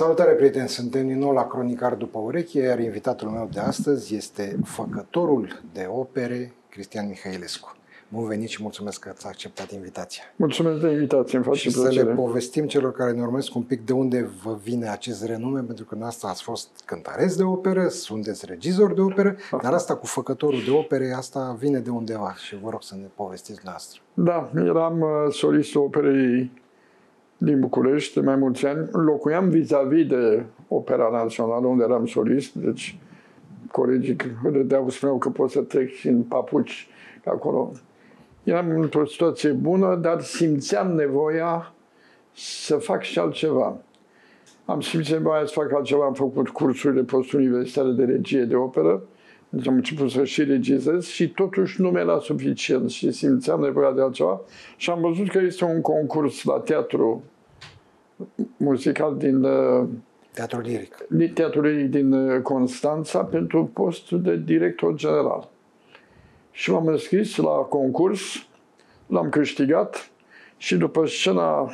Salutare prieteni, suntem din nou la Cronicar după ureche, iar invitatul meu de astăzi este făcătorul de opere Cristian Mihailescu. Bun venit și mulțumesc că ați acceptat invitația. Mulțumesc de invitație, îmi face și plăcere. să le povestim celor care ne urmăresc un pic de unde vă vine acest renume, pentru că în asta ați fost cântăreți de operă, sunteți regizor de operă, dar asta cu făcătorul de opere, asta vine de undeva și vă rog să ne povestiți noastră. Da, eram uh, solistul operei din București de mai mulți ani. Locuiam vis-a-vis de Opera Națională, unde eram solist, deci colegii râdeau, spuneau că pot să trec și în papuci acolo. Eram într-o situație bună, dar simțeam nevoia să fac și altceva. Am simțit nevoia să fac altceva, am făcut cursurile postuniversitare de regie de operă, deci am început să și regizez și totuși nu mi-era suficient și simțeam nevoia de altceva și am văzut că este un concurs la teatru muzical din uh, Teatrul liric. din Teatrul Liric din uh, Constanța pentru postul de director general. Și m-am înscris la concurs, l-am câștigat și după scena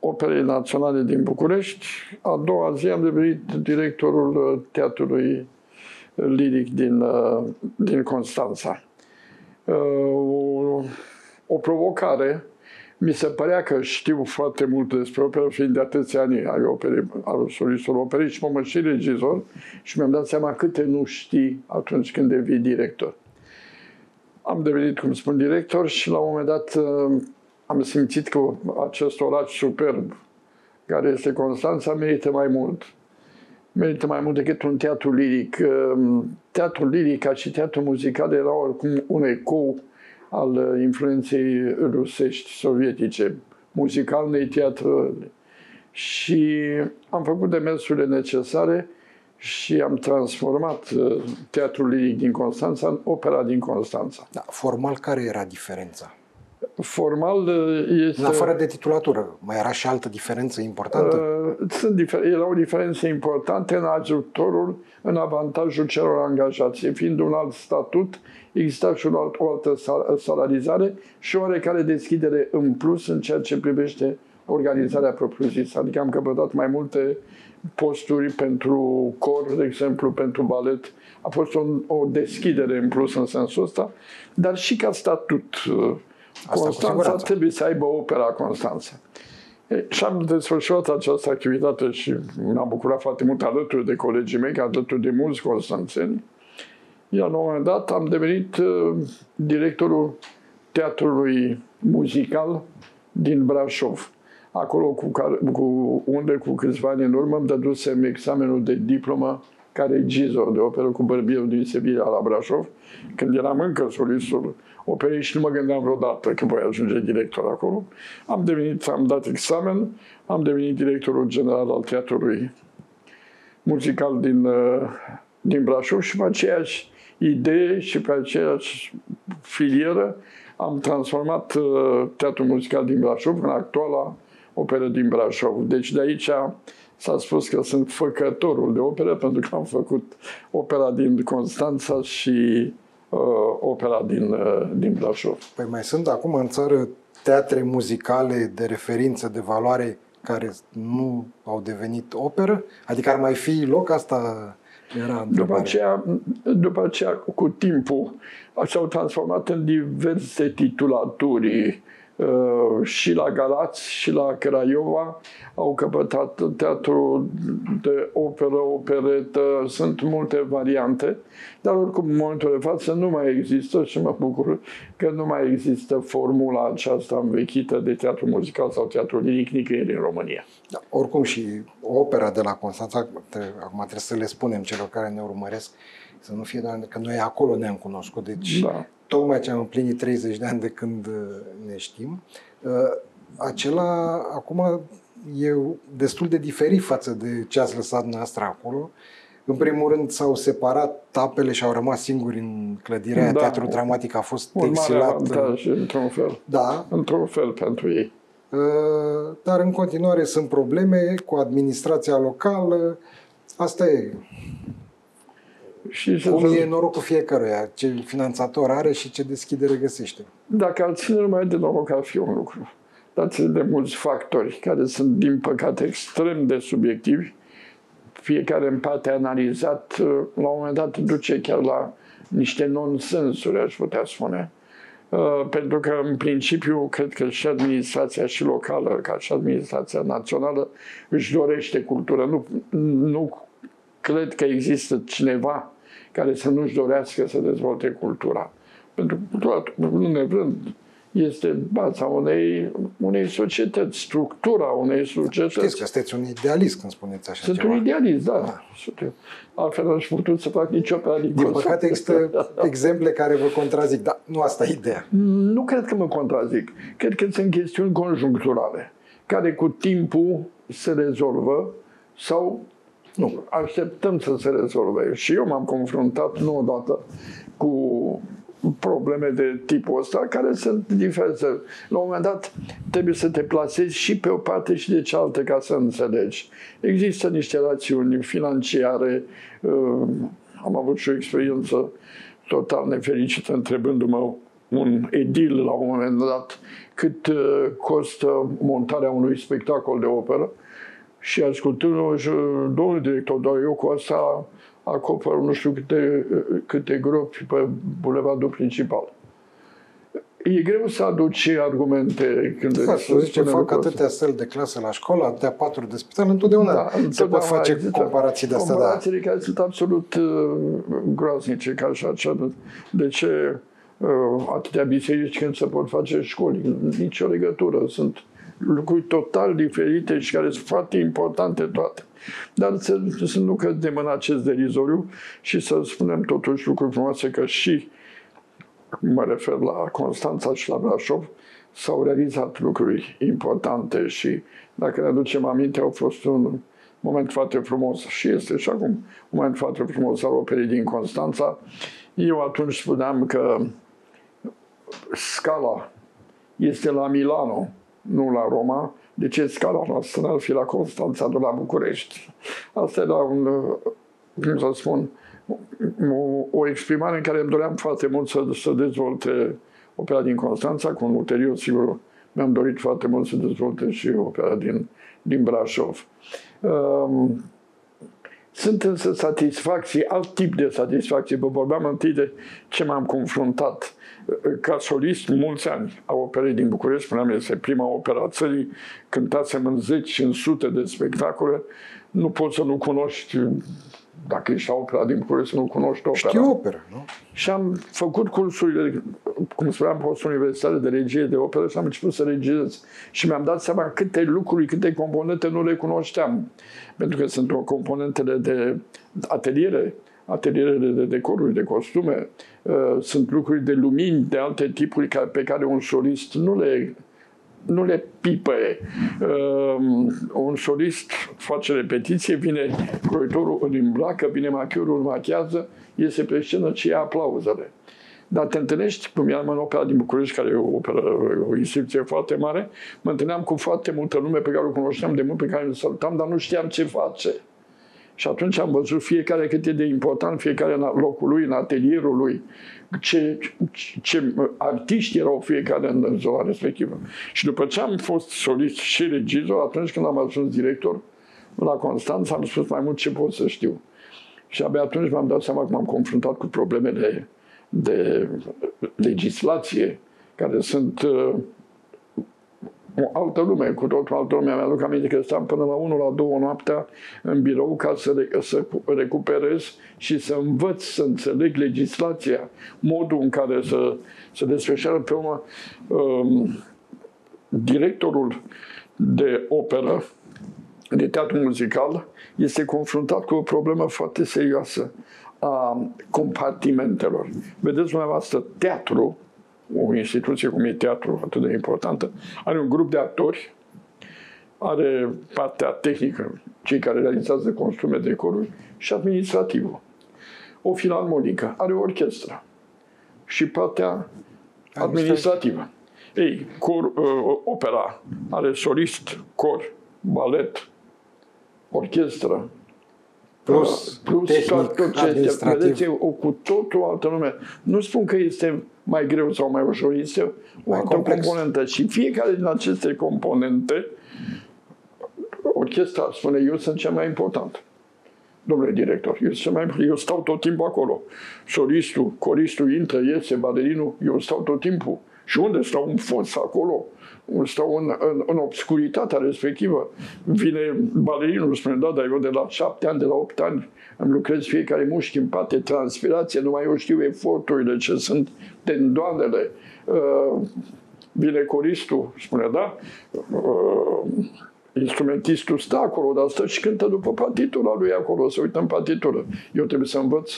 Operei Naționale din București, a doua zi am devenit directorul uh, Teatrului Liric din, uh, din Constanța. Uh, O, o provocare mi se părea că știu foarte mult despre operă, fiind de atâția ani ai operei, al solistului operei și mă și regizor și mi-am dat seama câte nu știi atunci când devii director. Am devenit, cum spun, director și la un moment dat uh, am simțit că acest oraș superb, care este Constanța, merită mai mult. Merită mai mult decât un teatru liric. Uh, Teatrul liric, ca și teatru muzical, era oricum un ecou al uh, influenței rusești, sovietice, muzical, nei teatru. Și am făcut demersurile necesare și am transformat uh, teatrul liric din Constanța în opera din Constanța. Da, formal, care era diferența? Formal uh, este... În afară de titulatură, mai era și altă diferență importantă? Uh, Sunt difer- erau diferențe importante în ajutorul, în avantajul celor angajați. Fiind un alt statut, exista și un alt, o altă sal- salarizare și oarecare deschidere în plus în ceea ce privește organizarea propriu-zisă. Adică am căpătat mai multe posturi pentru cor, de exemplu, pentru balet. A fost o, o deschidere în plus în sensul ăsta, dar și ca statut. uh, cu Constanța siguranță. trebuie să aibă opera Constanța. E, Și am desfășurat această activitate și m-am bucurat foarte mult alături de colegii mei, alături de mulți constanțeni. Iar la un moment dat am devenit uh, directorul teatrului muzical din Brașov. Acolo cu, care, cu unde cu câțiva ani în urmă îmi dădusem examenul de diplomă ca regizor de operă cu bărbierul din Sevilla la Brașov, când eram încă solistul operei și nu mă gândeam vreodată că voi ajunge director acolo. Am devenit, am dat examen, am devenit directorul general al teatrului muzical din, uh, din Brașov și pe aceeași idee și pe aceeași filieră am transformat uh, teatrul muzical din Brașov în actuala operă din Brașov. Deci de aici s-a spus că sunt făcătorul de operă pentru că am făcut opera din Constanța și uh, opera din, uh, din Brașov. Păi mai sunt acum în țară teatre muzicale de referință, de valoare, care nu au devenit operă? Adică ar mai fi loc? Asta era După întrebarea. aceea, după aceea, cu timpul, s-au transformat în diverse titulaturi. Uh, Și la Galați și la Craiova au căpătat teatru de operă, operetă, sunt multe variante, dar oricum în momentul de față nu mai există și mă bucur că nu mai există formula aceasta învechită de teatru muzical sau teatru liric nicăieri în România. Da, oricum și opera de la Constanța, tre- acum trebuie să le spunem celor care ne urmăresc, să nu fie doar că noi acolo ne-am cunoscut. Deci Da. tocmai ce am împlinit 30 de ani de când uh, ne știm, uh, acela acum e destul de diferit față de ce ați lăsat noastră acolo. În primul rând s-au separat tapele și au rămas singuri în clădirea aia. Da. Teatrul dramatic a fost Un mare exilat. în- avantaj, într-un fel. Da, Într-un fel pentru ei. Uh, dar în continuare sunt probleme cu administrația locală. Asta e. Și ce Cum să- e norocul fiecăruia, ce finanțator are și ce deschidere găsește. Dacă ar ține numai de noroc, ar fi un lucru. dați de mulți factori care sunt, din păcate, extrem de subiectivi. Fiecare în parte analizat, la un moment dat duce chiar la niște nonsensuri, aș putea spune. Uh, pentru că, în principiu, cred că și administrația și locală, ca și administrația națională, își dorește cultură. Nu, nu cred că există cineva care să nu-și dorească să dezvolte cultura. Pentru că cultura, nu nevrând, este baza unei, unei societăți, structura unei societăți. Știți că sunteți un idealist când spuneți așa Sunt ceva. un idealist, da. da. Altfel n-aș putut să fac nicio pe Din păcate există exemple care vă contrazic, dar nu asta e ideea. Nu cred că mă contrazic. Cred că sunt chestiuni conjuncturale, care cu timpul se rezolvă sau nu, așteptăm să se rezolve. Și eu m-am confruntat nu odată cu probleme de tipul ăsta, care sunt diverse. La un moment dat trebuie să te plasezi și pe o parte și de cealaltă ca să înțelegi. Există niște rațiuni financiare. Uh, am avut și o experiență total nefericită întrebându-mă un edil la un moment dat cât uh, costă montarea unui spectacol de operă și ascultându-mă, domnul director, dar eu cu asta acoperă nu știu câte, câte gropi pe bulevardul principal. E greu să aduci argumente când da, să zice, fac atâtea săli de clasă la școală, atâtea patru de spital, întotdeauna, da, întotdeauna se pot face există comparații de astea. Comparațiile da. care sunt absolut uh, groaznice, ca și așa. De ce uh, atâtea biserici când se pot face școli? Nicio legătură. Sunt lucruri total diferite și care sunt foarte importante toate. Dar să, să nu cădem în acest derizoriu și să spunem totuși lucruri frumoase că și mă refer la Constanța și la Brașov, s-au realizat lucruri importante și dacă ne aducem aminte, au fost un moment foarte frumos și este și acum un moment foarte frumos al operei din Constanța. Eu atunci spuneam că scala este la Milano, nu la Roma, de ce scala noastră n-ar fi la Constanța, nu la București? Asta era un, cum să spun, o, o exprimare în care îmi doream foarte mult să, să dezvolte opera din Constanța, cu un ulterior, sigur, mi-am dorit foarte mult să dezvolte și opera din, din Brașov. Um, sunt însă satisfacții, alt tip de satisfacție. Vă vorbeam întâi de ce m-am confruntat ca solist mulți ani a operei din București, spuneam, este prima opera a țării, cântasem în zeci și în sute de spectacole, nu poți să nu cunoști dacă ești la opera din București, nu cunoști opera. Știu opera, nu? Și am făcut cursurile, cum spuneam, post-universitare de regie de operă și am început să regiez. Și mi-am dat seama câte lucruri, câte componente nu le cunoșteam. Pentru că sunt o componentele de ateliere, atelierele de decoruri, de costume, uh, sunt lucruri de lumini, de alte tipuri pe care un solist nu le nu le pipăie. Uh, un solist face repetiție, vine croitorul îl îmbracă, vine machiorul îl machiază, iese pe scenă și ia aplauzele. Dar te întâlnești, cum eram în opera din București, care e o, operă, o instituție foarte mare, mă întâlneam cu foarte multă lume pe care o cunoșteam de mult, pe care îl salutam, dar nu știam ce face. Și atunci am văzut fiecare cât e de important, fiecare în locul lui, în atelierul lui, ce, ce artiști erau fiecare în zona respectivă. Și după ce am fost solist și regizor, atunci când am ajuns director la Constanța, am spus mai mult ce pot să știu. Și abia atunci m-am dat seama că m-am confruntat cu problemele de legislație care sunt uh, o altă lume, cu totul altă lume. Mi-aduc aminte că stăm până la 1 la 2 noaptea în birou ca să, să recuperez și să învăț, să înțeleg legislația, modul în care să se desfășoară pe urmă. Um, directorul de operă, de teatru muzical, este confruntat cu o problemă foarte serioasă a compartimentelor. Vedeți dumneavoastră, teatru o instituție cum e teatru atât de importantă, are un grup de actori, are partea tehnică, cei care realizează costume, decoruri și administrativul. O filarmonică, are o orchestră și partea administrativă. Ei, cor, uh, opera are solist, cor, balet, orchestră, Plus, plus tehnic, tot, tot ce administrativ. vedeți, e o cu totul altă lume. Nu spun că este mai greu sau mai ușor, este o Mai altă complex. componentă. Și fiecare din aceste componente, orchestra spune, eu sunt cel mai important. Domnule director, eu, sunt cel mai, eu stau tot timpul acolo. Solistul, coristul intră, iese, balerinul, eu stau tot timpul. Și unde stau în fos acolo? Stau în, în, în obscuritatea respectivă. Vine balerinul, spune, da, dar eu de la șapte ani, de la opt ani, îmi lucrez fiecare mușchi în pate, transpirație, numai eu știu eforturile ce sunt, tendoanele. Uh, vine coristul, spune, da, uh, instrumentistul stă acolo, dar stă și cântă după partitura lui acolo, să uită în partitură. Eu trebuie să învăț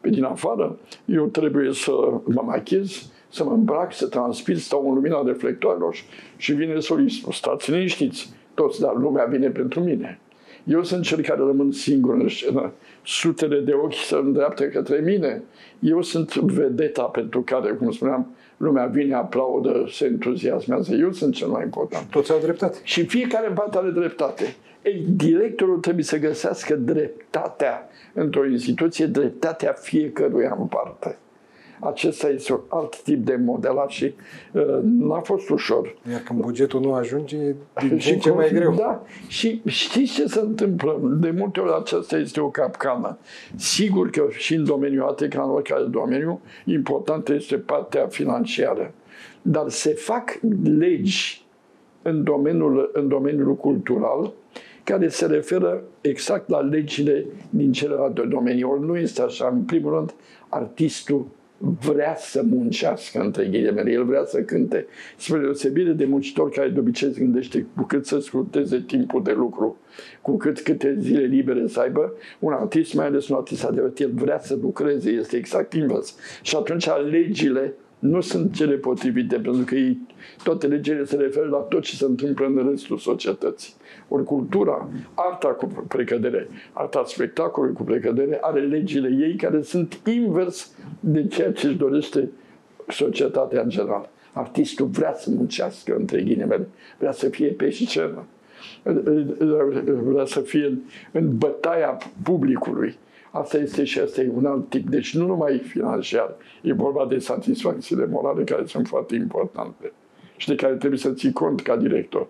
pe din afară, eu trebuie să mă machez, să mă îmbrac, să transpir, stau în lumina reflectoarelor și vine solistul. Stați liniștiți, toți, dar lumea vine pentru mine. Eu sunt cel care rămân singur în scenă. Sutele de ochi se îndreaptă către mine. Eu sunt vedeta pentru care, cum spuneam, lumea vine, aplaudă, se entuziasmează. Eu sunt cel mai important. Toți au dreptate. Și fiecare în parte are dreptate. Ei, directorul trebuie să găsească dreptatea într-o instituție, dreptatea fiecăruia în parte. Acesta este un alt tip de modelat și uh, n-a fost ușor. Iar când bugetul nu ajunge, e din ce Și în ce mai cum- greu. Da. Și știți ce se întâmplă? De multe ori aceasta este o capcană. Sigur că și în domeniul ATE, ca în oricare domeniu, importantă este partea financiară. Dar se fac legi în domeniul, în domeniul cultural care se referă exact la legile din celelalte domenii. Ori nu este așa. În primul rând, artistul vrea să muncească, între ghilimele, el vrea să cânte. Spre deosebire de muncitor care de obicei se gândește cu cât să scurteze timpul de lucru, cu cât câte zile libere să aibă, un artist, mai ales un artist adevărat, el vrea să lucreze, este exact invers. Și atunci legile nu sunt cele potrivite, pentru că ei, toate legile se referă la tot ce se întâmplă în restul societății. Ori cultura, arta cu precădere, arta spectacolului cu precădere, are legile ei care sunt invers de ceea ce își dorește societatea în general. Artistul vrea să muncească, între ghilimele, vrea să fie pe scenă, vrea să fie în, în bătaia publicului. Asta este și asta e un alt tip. Deci nu numai financiar, e vorba de satisfacțiile morale care sunt foarte importante și de care trebuie să ții cont ca director.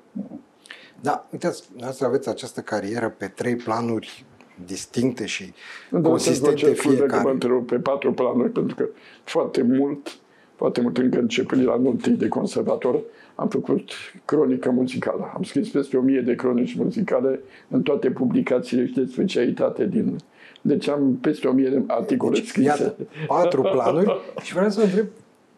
Da, uitați, dumneavoastră aveți această carieră pe trei planuri distincte și Îmi dau seama consistente ce scuze că mă fiecare. întrerup pe patru planuri, pentru că foarte mult, foarte mult încă începând la întâi de conservator, am făcut cronică muzicală. Am scris peste o mie de cronici muzicale în toate publicațiile și de specialitate din... Deci am peste o mie de articole Deci, scrise. iată, patru planuri și vreau să vă întreb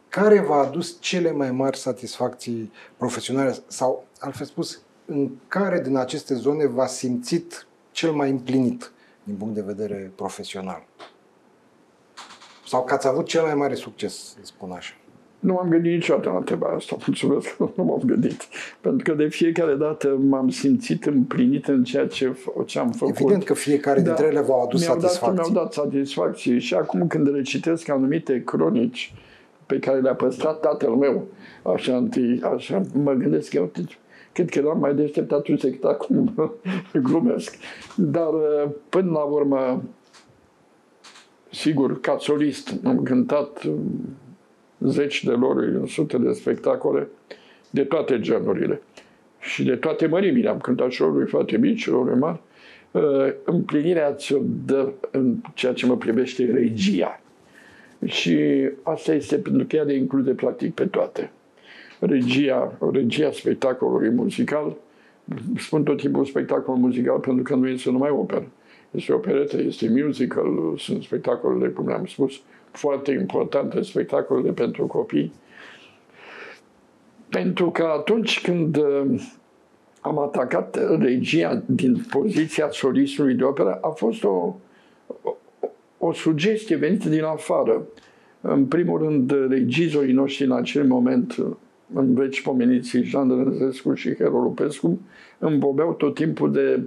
care v-a adus cele mai mari satisfacții profesionale sau, altfel spus, în care din aceste zone v-a simțit cel mai împlinit din punct de vedere profesional? Sau că ați avut cel mai mare succes, să spun așa. Nu m-am gândit niciodată la întrebarea asta. Mulțumesc că nu m-am gândit. Pentru că de fiecare dată m-am simțit împlinit în ceea ce, f- ce am făcut. Evident că fiecare Da. dintre ele v-au adus mi-au dat, satisfacții. mi-au dat satisfacție și acum când recitesc anumite cronici pe care le-a păstrat tatăl meu, așa întâi, așa, mă gândesc că eu cred că eram mai deștept atunci decât acum, glumesc. Dar uh, până la urmă, sigur, ca solist am cântat uh, zeci de lor în sute de spectacole de toate genurile și de toate mărimile. Am cântat și lui foarte mici, și lui mari. Uh, Împlinirea ți-o dă în ceea ce mă privește regia. Și asta este pentru că ea le include practic pe toate. Regia, regia spectacolului muzical, spun tot timpul spectacol muzical pentru că nu este numai operă. Este operetă, este musical, sunt spectacolele, cum le-am spus, foarte importante, spectacolele pentru copii. Pentru că atunci când uh, am atacat regia din poziția solistului de operă, a fost o, o, o sugestie venită din afară. În primul rând, regizorii noștri în acel moment, în veci pomeniții, Jean Rânzescu și Hero Lupescu, îmi vorbeau tot timpul de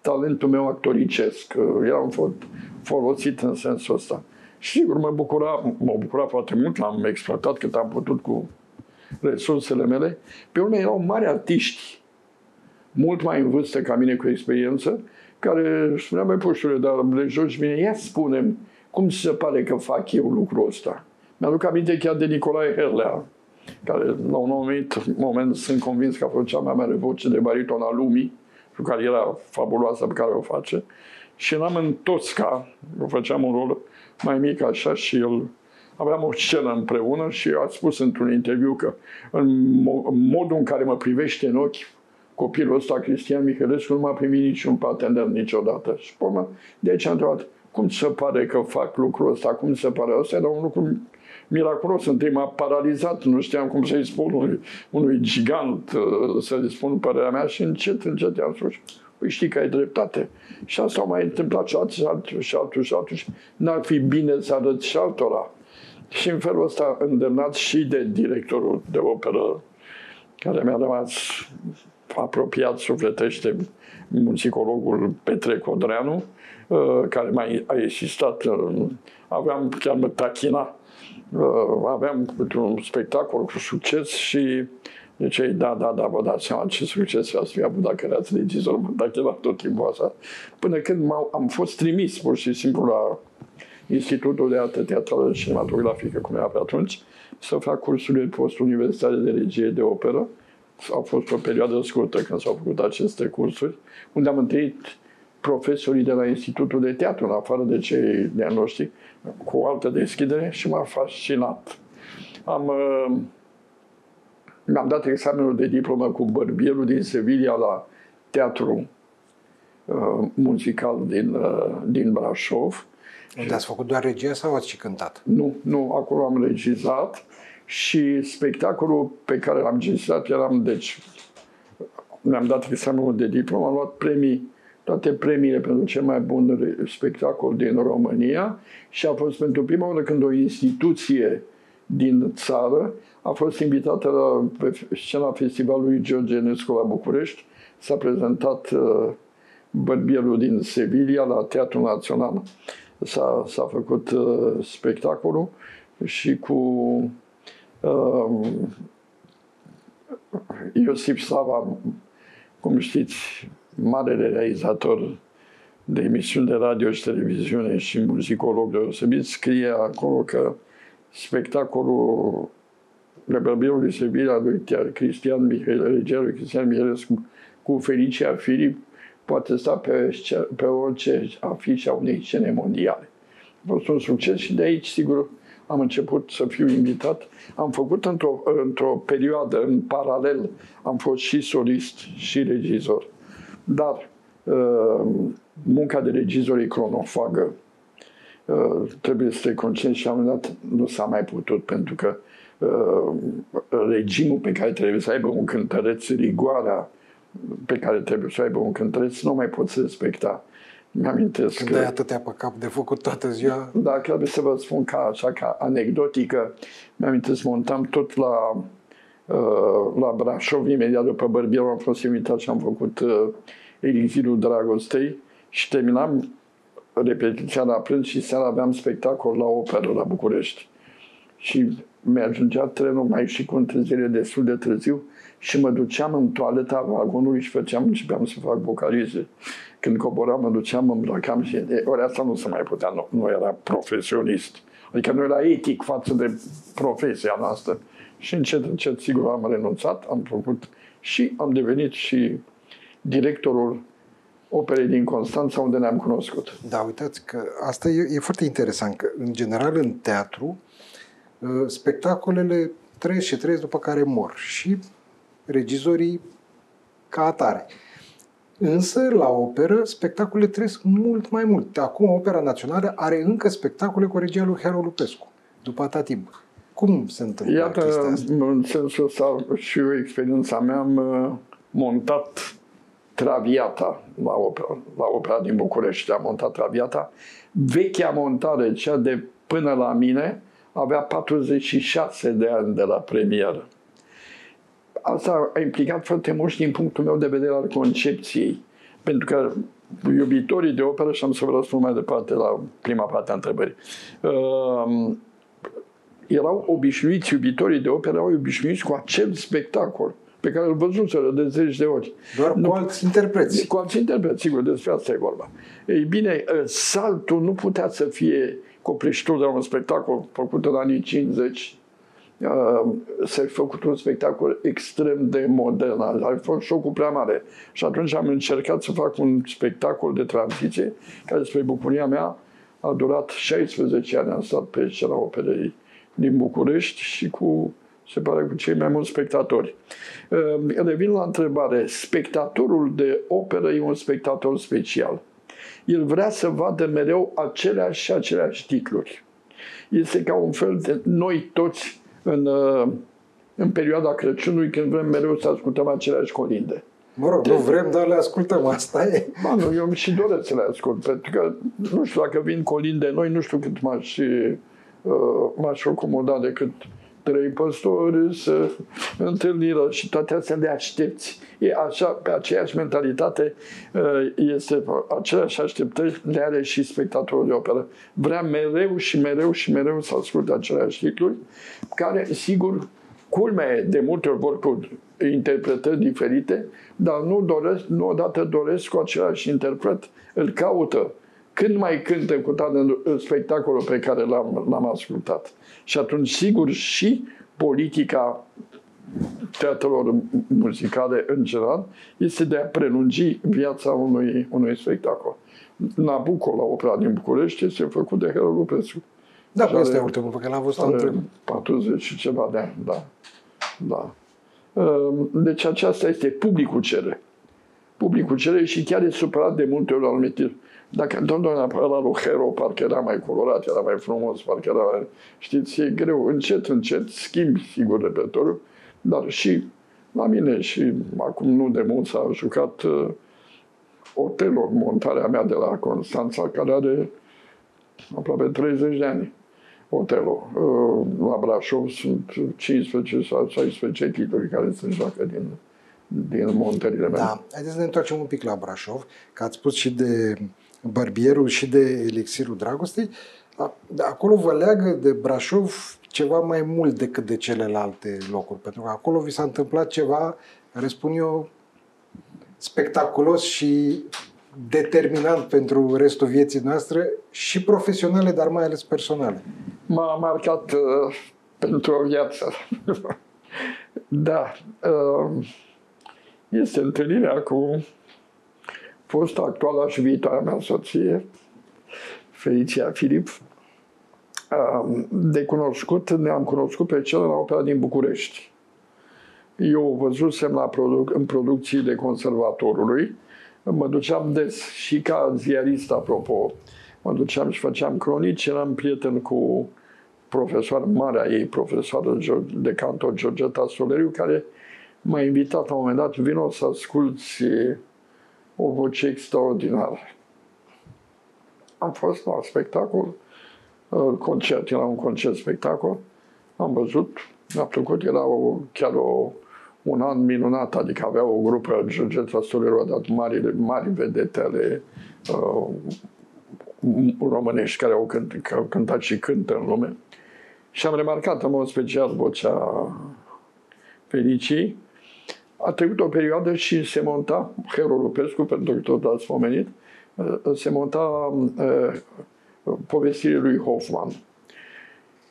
talentul meu actoricesc. Eram fost folosit în sensul ăsta. Și sigur, mă bucura, mă bucura foarte mult, l-am exploatat cât am putut cu resursele mele. Pe urmă erau mari artiști, mult mai în vârstă ca mine cu experiență, care spunea, mai pușule, dar le joci bine, ia spune cum se pare că fac eu lucrul ăsta. Mi-aduc aminte chiar de Nicolae Herlea, care la un moment, moment sunt convins că a fost cea mai mare voce de bariton a lumii, cu care era fabuloasă pe care o face. Și eram în Tosca, făceam un rol mai mic așa și el aveam o scenă împreună și a spus într-un interviu că în modul în care mă privește în ochi copilul ăsta, Cristian Mihălescu, nu m-a primit niciun partener niciodată. Și pe urmă, de aici am întrebat, cum se pare că fac lucrul ăsta, cum se pare? Asta era un lucru miraculos. Întâi m-a paralizat, nu știam cum să-i spun unui, unui gigant uh, să-i spun părerea mea și încet, încet i-am spus, păi știi că ai dreptate. Și asta a mai întâmplat și altul, și altul, și altul, și altul. N-ar fi bine să arăt și altora. Și în felul ăsta îndemnat și de directorul de operă, care mi-a rămas apropiat sufletește, muzicologul Petre Codreanu, uh, care mai a existat, uh, aveam chiar mă tachina, uh, aveam un spectacol cu succes și deci, da, da, da, vă dați seama ce succes ați fi avut dacă erați regizor, mă tachina tot timpul asta, până când am fost trimis pur și simplu la Institutul de Artă Teatrală și Cinematografică, cum era pe atunci, să fac cursurile post-universitare de regie de operă. A fost o perioadă scurtă când s-au făcut aceste cursuri, unde am întâlnit profesorii de la Institutul de Teatru, în afară de cei de noștri, cu o altă deschidere și m-a fascinat. Am, uh, mi-am dat examenul de diplomă cu bărbierul din Sevilla la teatru uh, muzical din, uh, din Brașov unde ați făcut doar regia sau ați și cântat? Nu, nu, acolo am regizat și spectacolul pe care l-am regizat eram, deci, mi-am dat examenul de diplomă, am luat premii, toate premiile pentru cel mai bun spectacol din România și a fost pentru prima oară când o instituție din țară a fost invitată la pe scena festivalului George Enescu la București. S-a prezentat uh, bărbierul din Sevilla la Teatrul Național s-a, s-a făcut uh, spectacolul și cu uh, Iosif Sava, cum știți, marele realizator de emisiuni de radio și televiziune și muzicolog deosebit, scrie acolo că spectacolul Rebelbierului Sevilla lui Cristian Mihail, regiarul Cristian Mihailescu cu Felicia Filip poate sta pe, pe orice afiș a unei scene mondiale. A fost un succes și de aici, sigur, am început să fiu invitat. Am făcut într-o, într-o perioadă, în paralel, am fost și solist și regizor. Dar uh, munca de regizor e cronofagă. Uh, trebuie să te concenți și am dat nu s-a mai putut pentru că uh, regimul pe care trebuie să aibă un cântăreț, rigoarea pe care trebuie să aibă un cântăreț, nu mai poți respecta. Mi-amintesc Când că... ai atâtea pe cap de făcut toată ziua... Da, trebuie să vă spun ca așa, ca anecdotică. Mi-amintesc, montam tot la, uh, la Brașov, imediat după Bărbierul am fost invitat și am făcut uh, Elixirul Dragostei și terminam repetiția la prânz și seara aveam spectacol la operă la București. Și mi-ajungea trenul mai și cu întârziere destul de târziu și mă duceam în toaleta vagonului și făceam, începeam să fac vocalize. Când coboram, mă duceam, mă îmbrăcam și de, ori asta nu se mai putea, nu, nu era profesionist. Adică nu era etic față de profesia noastră. Și încet, încet, sigur, am renunțat, am făcut și am devenit și directorul operei din Constanța, unde ne-am cunoscut. Da, uitați că asta e, e foarte interesant, că în general în teatru ă, spectacolele trăiesc și trăiesc după care mor și regizorii ca atare. Însă, la operă, spectacolele trăiesc mult mai mult. Acum, Opera Națională are încă spectacole cu regia lui Hero Lupescu, după atâta timp. Cum se întâmplă Iată, chestia asta? în sensul ăsta și eu, experiența mea, am uh, montat Traviata la opera, la opera din București. Am montat Traviata. Vechea montare, cea de până la mine, avea 46 de ani de la premieră asta a implicat foarte mult și din punctul meu de vedere al concepției. Pentru că iubitorii de operă, și am să vă răspund mai departe la prima parte a întrebării, uh, erau obișnuiți, iubitorii de operă erau obișnuiți cu acel spectacol. pe care îl văzuseră de zeci de ori. Doar nu, cu alți interpreți. Cu alți interpreți, sigur, despre asta e vorba. Ei bine, ă, saltul nu putea să fie copreșitul de un spectacol făcut în anii 50 s-a făcut un spectacol extrem de modern, a fost șocul prea mare. Și atunci am încercat să fac un spectacol de tranziție, care, spre bucuria mea, a durat 16 ani, am stat pe scena operei din București și cu, se pare, cu cei mai mulți spectatori. Revin la întrebare. Spectatorul de operă e un spectator special. El vrea să vadă mereu aceleași și aceleași titluri. Este ca un fel de noi toți în, uh, în perioada Crăciunului, când vrem mereu să ascultăm aceleași colinde. Mă rog, nu vrem, dar le ascultăm, asta e. Ba, nu, eu și doresc să le ascult, pentru că nu știu dacă vin colinde noi, nu știu cât m-aș, uh, m-aș acomoda decât trei păstori, să întâlniră și toate astea le aștepți. E așa, pe aceeași mentalitate uh, este aceleași așteptări le are și spectatorul de operă. Vrea mereu și mereu și mereu să asculte aceleași titluri, care, sigur, culme de multe ori vor cu interpretări diferite, dar nu doresc, nu odată doresc cu același interpret, îl caută când mai cântă cu toate spectacolul pe care l-am, l-am ascultat. Și atunci, sigur, și politica teatrelor muzicale în general este de a prelungi viața unui, unui spectacol. Nabucco la opera din București este făcut de Hero Lupescu. Da, și este ultimul, pe care l-am văzut între 40 și ceva de ani, da. da. Ehm, deci aceasta este publicul cere. Publicul cere și chiar e supărat de multe ori anumite dacă întotdeauna ăla lui Hero parcă era mai colorat, era mai frumos, parcă era, știți, e greu, încet, încet, schimbi, sigur, repertoriul, dar și la mine și acum nu de mult s-a jucat uh, Otelo, montarea mea de la Constanța, care are aproape 30 de ani. Otelo. Uh, la Brașov sunt 15 sau 16 titluri care se joacă din, din montările mele. Da. Haideți să ne întoarcem un pic la Brașov, că ați spus și de Barbierul și de Elixirul Dragostei, acolo vă leagă de Brașov ceva mai mult decât de celelalte locuri, pentru că acolo vi s-a întâmplat ceva, care spun eu, spectaculos și determinant pentru restul vieții noastre și profesionale, dar mai ales personale. M-a marcat uh, pentru o viață. da. Uh, este întâlnirea cu fost actuala și viitoarea mea soție, Felicia Filip, de cunoscut, ne-am cunoscut pe cel la opera din București. Eu văzusem la produc- în producțiile conservatorului, mă duceam des și ca ziarist, apropo, mă duceam și făceam cronici, eram prieten cu profesoară, marea ei profesoară de canto, Georgeta Soleriu, care m-a invitat la un moment dat, vino să asculți o voce extraordinară. Am fost la spectacol, uh, concert, era un concert spectacol, am văzut, mi-a plăcut, era o, chiar o, un an minunat, adică avea o grupă, Georgeta Stoleru a dat mari, mari vedetele uh, românești care au, cânt, care au cântat și cântă în lume. Și am remarcat în mod special vocea Felicii, a trecut o perioadă și se monta, Hero Lupescu, pentru că tot ați pomenit, uh, se monta uh, povestirea lui Hoffman.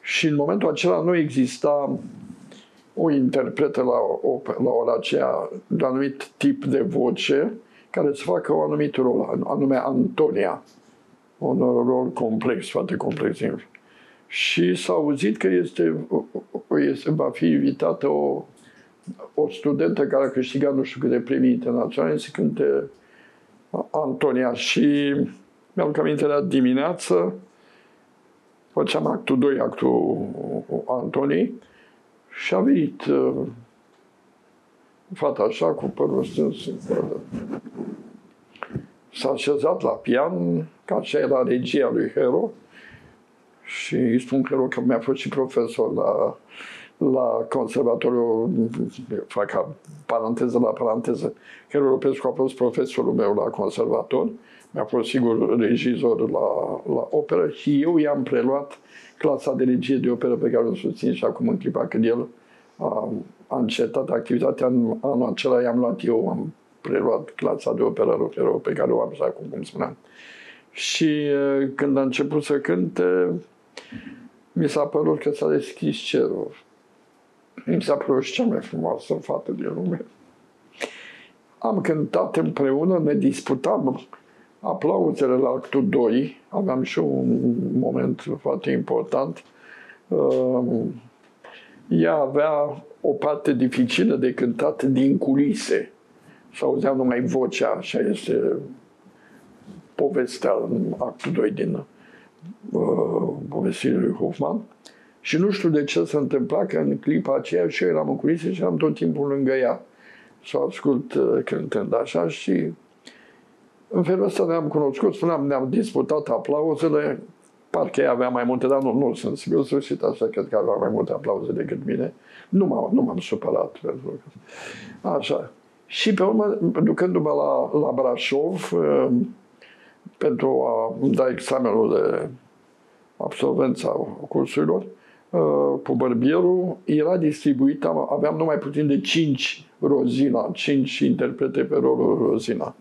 Și în momentul acela nu exista o interpretă la, o, la ora aceea de anumit tip de voce care să facă un anumit rol, anume Antonia. Un rol complex, foarte complex. Și s-a auzit că este, este, va fi invitată o o studentă care a câștigat nu știu câte premii internaționale se cânte Antonia. Și mi-am cam aminte la dimineață făceam actul 2, actul Antonii și a venit uh, fata așa cu părul strâns s-a așezat la pian, ca așa era regia lui Hero și îi spun Hero că mi-a fost și profesor la la conservatoriu, fac paranteză la paranteză, Helu Lupescu a fost profesorul meu la conservator, mi-a fost sigur regizor la, la operă și eu i-am preluat clasa de regie de operă pe care o susțin și acum în clipa când el a, a încetat activitatea. În anul acela i-am luat eu, am preluat clasa de operă rockero pe care o am și acum, cum spuneam. Și când a început să cânte, mi s-a părut că s-a deschis cerul. Mi s-a părut cea mai frumoasă fată din lume. Am cântat împreună, ne disputam aplauzele la actul 2. Aveam și un moment foarte important. Ea avea o parte dificilă de cântat din culise. Și auzeam numai vocea, așa este povestea în actul 2 din uh, povestirea lui Hoffman. Și nu știu de ce s-a întâmplat că în clipa aceea și eu eram în culise și eram tot timpul lângă ea. Să o ascult uh, cântând așa și în felul ăsta ne-am cunoscut, spuneam, ne-am disputat aplauzele, parcă ea avea mai multe, dar nu, nu sunt sigur sfârșit, așa cred că avea mai multe aplauze decât mine. Nu m-am, nu m-am supărat pentru că... Așa. Și pe urmă, ducându-mă la, la Brașov, uh, pentru a da examenul de absolvență a cursurilor, uh, cu bărbierul, era distribuit, aveam numai puțin de 5 Rozina, 5 interprete pe rolul Rozina,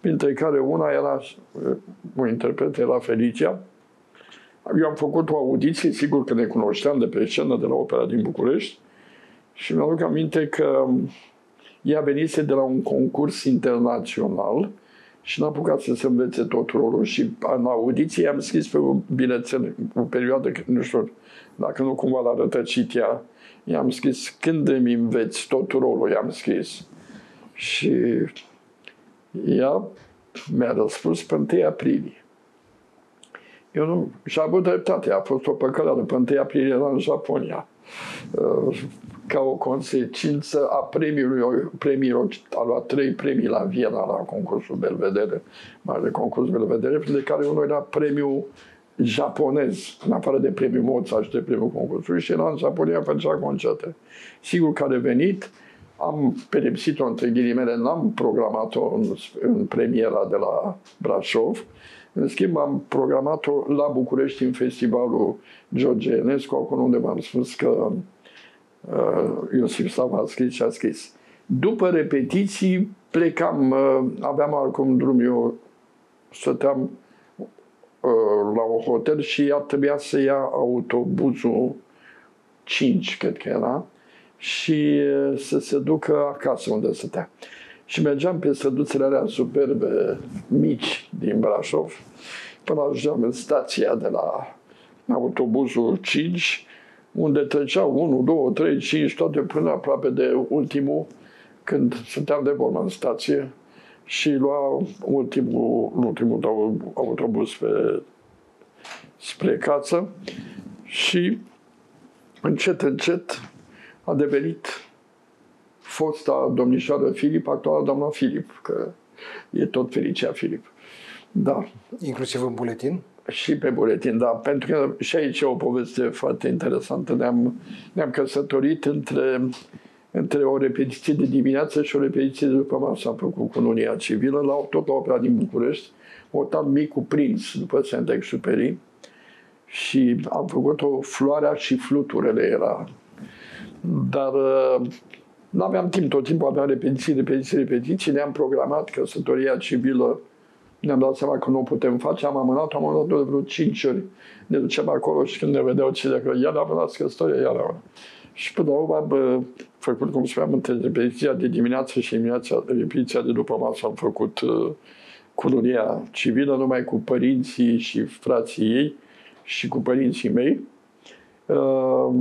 printre care una era, uh, un interpret era Felicia. Eu am făcut o audiție, sigur că ne cunoșteam de pe scenă de la opera din București și mi-aduc aminte că ea venise de la un concurs internațional și n-a apucat să se învețe tot rolul și în audiție am scris pe un bilețel, o perioadă, nu știu, dacă nu cumva l-a rătăcit ea, i-am scris, când îmi înveți tot rolul, i-am scris. Și ea mi-a răspuns pe 1 aprilie. Eu nu, și a avut dreptate, a fost o păcăleală, pe 1 aprilie era în Japonia. Uh, ca o consecință a premiului, premiilor, a luat trei premii la Viena la concursul Belvedere, mare concurs Belvedere, de care unul era premiul japonez, în afară de premiul Mozart și de premiul concursului, și era în Japonia, făcea concerte. Sigur că a revenit, am pedepsit-o între ghilimele, n-am programat-o în, în premiera de la Brașov, în schimb, am programat-o la București în festivalul George Enescu, acolo unde m-am spus că uh, Iosif Sava a scris și a scris. După repetiții plecam, uh, aveam acum drum, eu stăteam uh, la un hotel și ea trebuia să ia autobuzul 5, cred că era, și uh, să se ducă acasă unde stătea. Și mergeam pe străduțele alea superbe, mici, din Brașov, până ajungeam în stația de la autobuzul 5, unde treceau 1, 2, 3, 5, toate până aproape de ultimul, când stăteam de vorbă în stație și lua ultimul, ultimul autobuz pe, spre casă și încet, încet a devenit fosta domnișoară Filip, actuala doamna Filip, că e tot Felicia Filip. Da. Inclusiv în buletin? Și pe buletin, da. Pentru că și aici e o poveste foarte interesantă. Ne-am, ne-am căsătorit între, între o repetiție de dimineață și o repetiție de după masă. Am făcut cununia civilă la, tot la opera din București. Otan Micu Prins, după Saint-Exupéry. Și am făcut o floarea și fluturele era. Dar nu aveam timp, tot timpul aveam repetiții, repetiții, repetiții, ne-am programat căsătoria civilă, ne-am dat seama că nu o putem face, am amânat-o, am amânat-o de vreo 5 ori. Ne ducem acolo și când ne vedeau cine că iar amânați căsătoria, iar amânat. Și până la urmă am făcut, cum spuneam, între repetiția de dimineață și dimineața, repetiția de după masă am făcut uh, cununia civilă numai cu părinții și frații ei și cu părinții mei. Uh,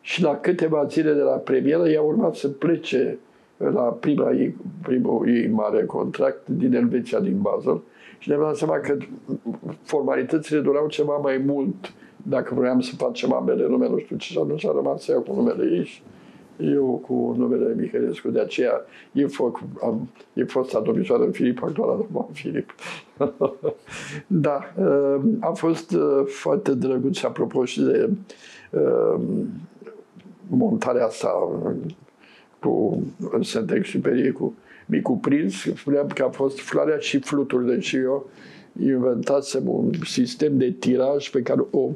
și la câteva zile de la premieră i-a urmat să plece la prima ei, primul ei mare contract din Elveția, din Basel. Și ne-am dat seama că formalitățile dureau ceva mai mult dacă vroiam să facem ambele nume, nu știu ce, și atunci a rămas ea cu numele ei și eu cu numele Mihailescu. De aceea e, foc, am, e fosta domnișoară Filip, actuala domnul Filip. da, uh, a fost uh, foarte drăguț și apropo și de uh, montarea asta cu Saint-Exupéry, cu Micu Prins, spuneam că a fost floarea și flutul, deci eu inventasem un sistem de tiraj pe care o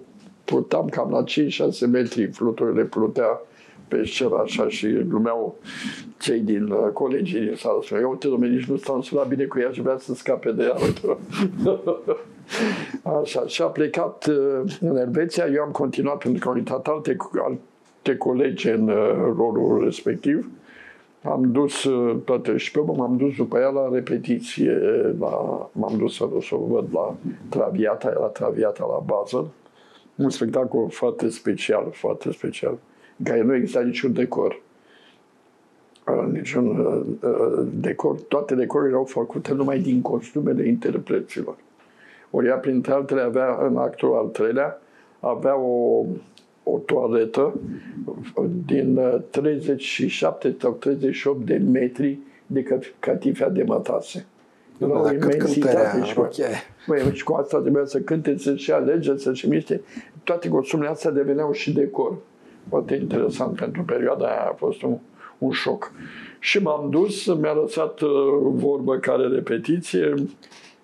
purtam cam la 5-6 metri, fluturile plutea pe scenă așa și glumeau cei din uh, colegii din sală. Spuneau, eu uite, domnule, nici nu stau la bine cu ea și vrea să scape de ea. așa, și a plecat uh, în Elveția, eu am continuat pentru că au uitat alte, alte colegi în uh, rolul respectiv. Am dus uh, toate și pe m-am dus după ea la repetiție, la, m-am dus să, să o văd la Traviata, era Traviata la Basel. Un spectacol foarte special, foarte special, în care nu exista niciun decor. Uh, niciun uh, uh, decor, toate decorurile erau făcute numai din costumele interpreților. Ori ea, printre altele, avea în actul al treilea, avea o o toaletă din 37 uh, sau 38 de metri de catifea de mătase. Era o imensitate și, okay. băi, și cu asta trebuia să cânte, să-și alege, să-și miște. Toate costumele astea deveneau și decor. Foarte interesant pentru perioada aia a fost un, un șoc. Și m-am dus, mi-a lăsat uh, vorbă care repetiție,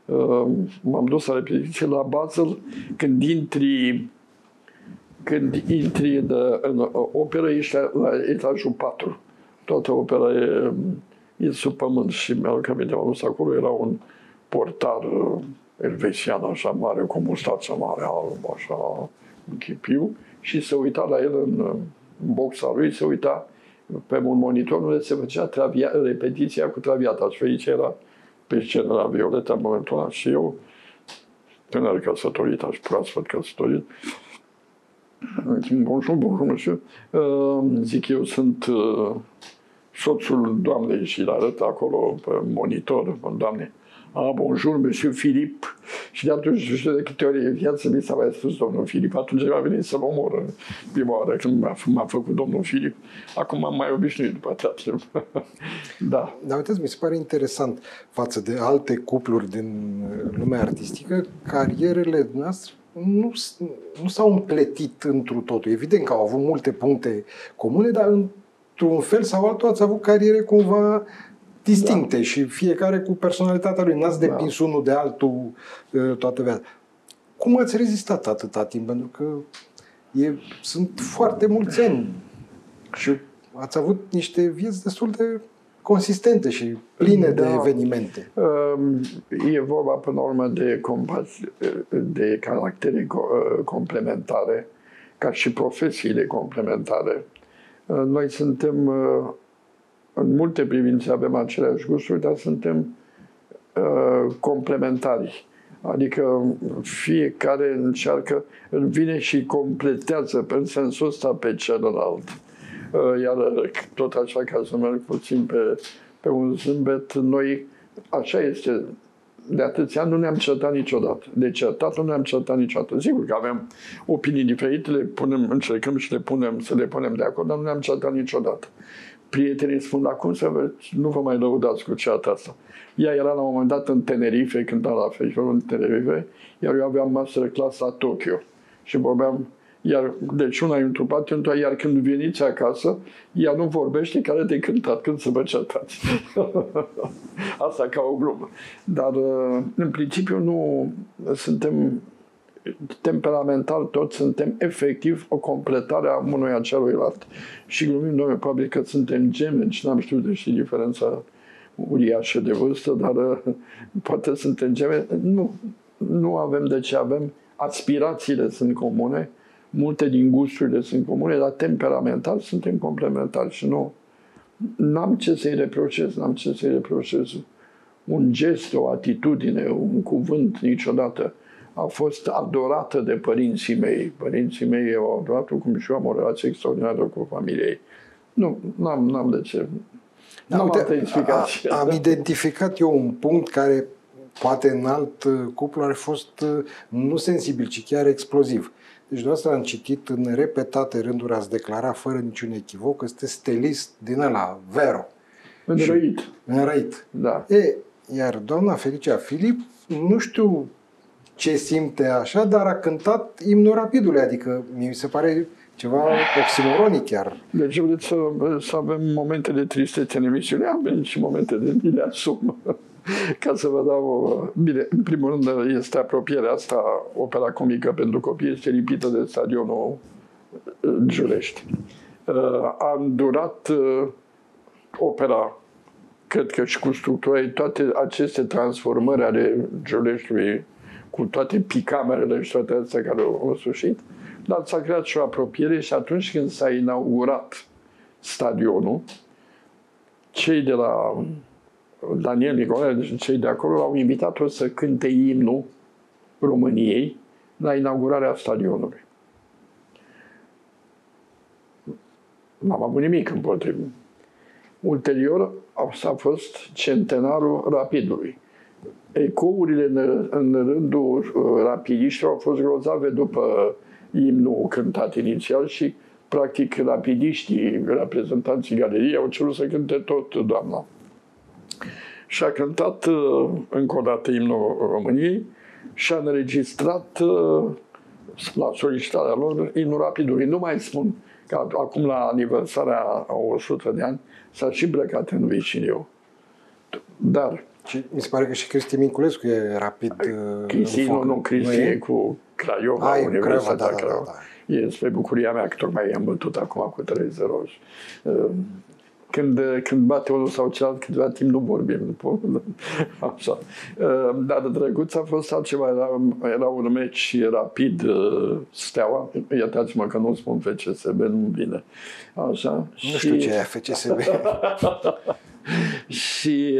uh, m-am dus la repetiție la Basel, când intri când intri în, în operă, ești la, la etajul 4. Toată opera e, e sub pământ și mi-aduc aminte, am acolo, era un portar uh, elvețian așa mare, cu mustață mare, alb, așa, un chipiu, și se uita la el în, în boxa lui, se uita pe un monitor unde se făcea travia, repetiția cu traviata și aici era pe scenă la Violeta în momentul ăla și eu, tânăr căsătorit, aș proaspăt căsătorit, Bonjour, bonjour, monsieur. Uh, zic eu, sunt uh, soțul doamnei și îl arăt acolo pe monitor, doamne. Ah, bonjour, monsieur Philippe. Și de atunci, nu știu de câte ori în viață mi s-a mai spus domnul Filip. Atunci a venit să-l omor prima oară când m-a, m-a făcut domnul Filip. Acum am mai obișnuit după atâta da. Dar uitați, mi se pare interesant față de alte cupluri din lumea artistică, carierele noastre nu, nu s-au împletit întru totul. Evident că au avut multe puncte comune, dar într-un fel sau altul ați avut cariere cumva distincte da. și fiecare cu personalitatea lui. N-ați da. depins da. unul de altul uh, toată viața. Cum ați rezistat atâta timp? Pentru că e, sunt foarte mulți ani și ați avut niște vieți destul de consistente și pline da. de evenimente. Um, e vorba, până la urmă, de, de caractere uh, complementare, ca și profesiile complementare. Uh, noi suntem, uh, în multe privințe, avem aceleași gusturi, dar suntem complementari. Adică fiecare încearcă, vine și completează în sensul ăsta pe celălalt. Uh, iar uh, tot așa, ca să merg puțin pe, pe un zâmbet, noi, așa este, de atâția ani nu ne-am certat niciodată. De certat nu ne-am certat niciodată. Sigur că avem opinii diferite, le punem, încercăm și le punem, să le punem de acord, dar nu ne-am certat niciodată. Prietenii spun, acum să vă, nu vă mai lăudați cu ceata asta. Ea era la un moment dat în Tenerife, când la festivalul în Tenerife, iar eu aveam master class la Tokyo. Și vorbeam iar, deci una e întrupat, iar când veniți acasă, ea nu vorbește care de cântat când să vă certați. Asta ca o glumă. Dar, uh, în principiu, nu suntem temperamental, toți suntem efectiv o completare a unui celuilalt. Și glumim, noi probabil că suntem gemeni și n-am știut de și diferența uriașă de vârstă, dar uh, poate suntem gemeni. Nu, nu avem de ce avem. Aspirațiile sunt comune, multe din gusturile sunt comune, dar temperamental suntem complementari și nu n-am ce să-i reproșez, n-am ce să-i reproșez un gest, o atitudine, un cuvânt niciodată. A fost adorată de părinții mei. Părinții mei au adorat cum și eu am o relație extraordinară cu familia ei. Nu, n-am, n-am de ce. Da, n-am uite, altă explicație. A, am identificat eu un punct care poate în alt cuplu ar fost uh, nu sensibil, ci chiar exploziv. Deci dumneavoastră am citit în repetate rânduri, ați declarat fără niciun echivoc că este stelist din ăla, Vero. Înrăit. Înrăit. Da. E, iar doamna Felicia Filip, nu știu ce simte așa, dar a cântat imnul rapidului, adică mi se pare ceva oximoronic chiar. Deci vreți să, să avem momente de tristețe în emisiune, avem și momente de mi le asum. Ca să vă dau... Bine, în primul rând este apropierea asta, opera comică pentru copii, este lipită de stadionul uh, Giurești. a îndurat opera, cred că și cu structura, toate aceste transformări ale Giuleștiului, cu toate picamerele și toate astea care au, au sușit, dar s-a creat și o apropiere și atunci când s-a inaugurat stadionul, cei de la Daniel Nicolae, deci cei de acolo, l-au invitat-o să cânte imnul României la inaugurarea stadionului. N-am avut nimic împotrivă. Ulterior s-a fost centenarul Rapidului. Ecourile în, în rândul uh, rapidiștilor au fost grozave după imnul cântat inițial și practic rapidiștii, reprezentanții galeriei au cerut să cânte tot doamna. Și a cântat uh, încă o dată imnul României și a înregistrat uh, la solicitarea lor imnul rapidului. Nu mai spun că acum la aniversarea a 100 de ani s-a și plecat în viciniu. Dar și mi se pare că și Cristi Minculescu e rapid uh, Cristi, nu, nu, Cristi e cu Craiova, Ai, Universitatea Craiova, da, Craiova. da, da, E spre bucuria mea că tocmai i-am bătut acum cu 3-0. Uh, când, când bate unul sau celălalt, câteva timp nu vorbim. Așa. Uh, dar de drăguț a fost altceva. Era, era un meci rapid, steaua. Iertați-mă că nu spun FCSB, nu vine. Așa. Nu și... știu ce e FCSB. și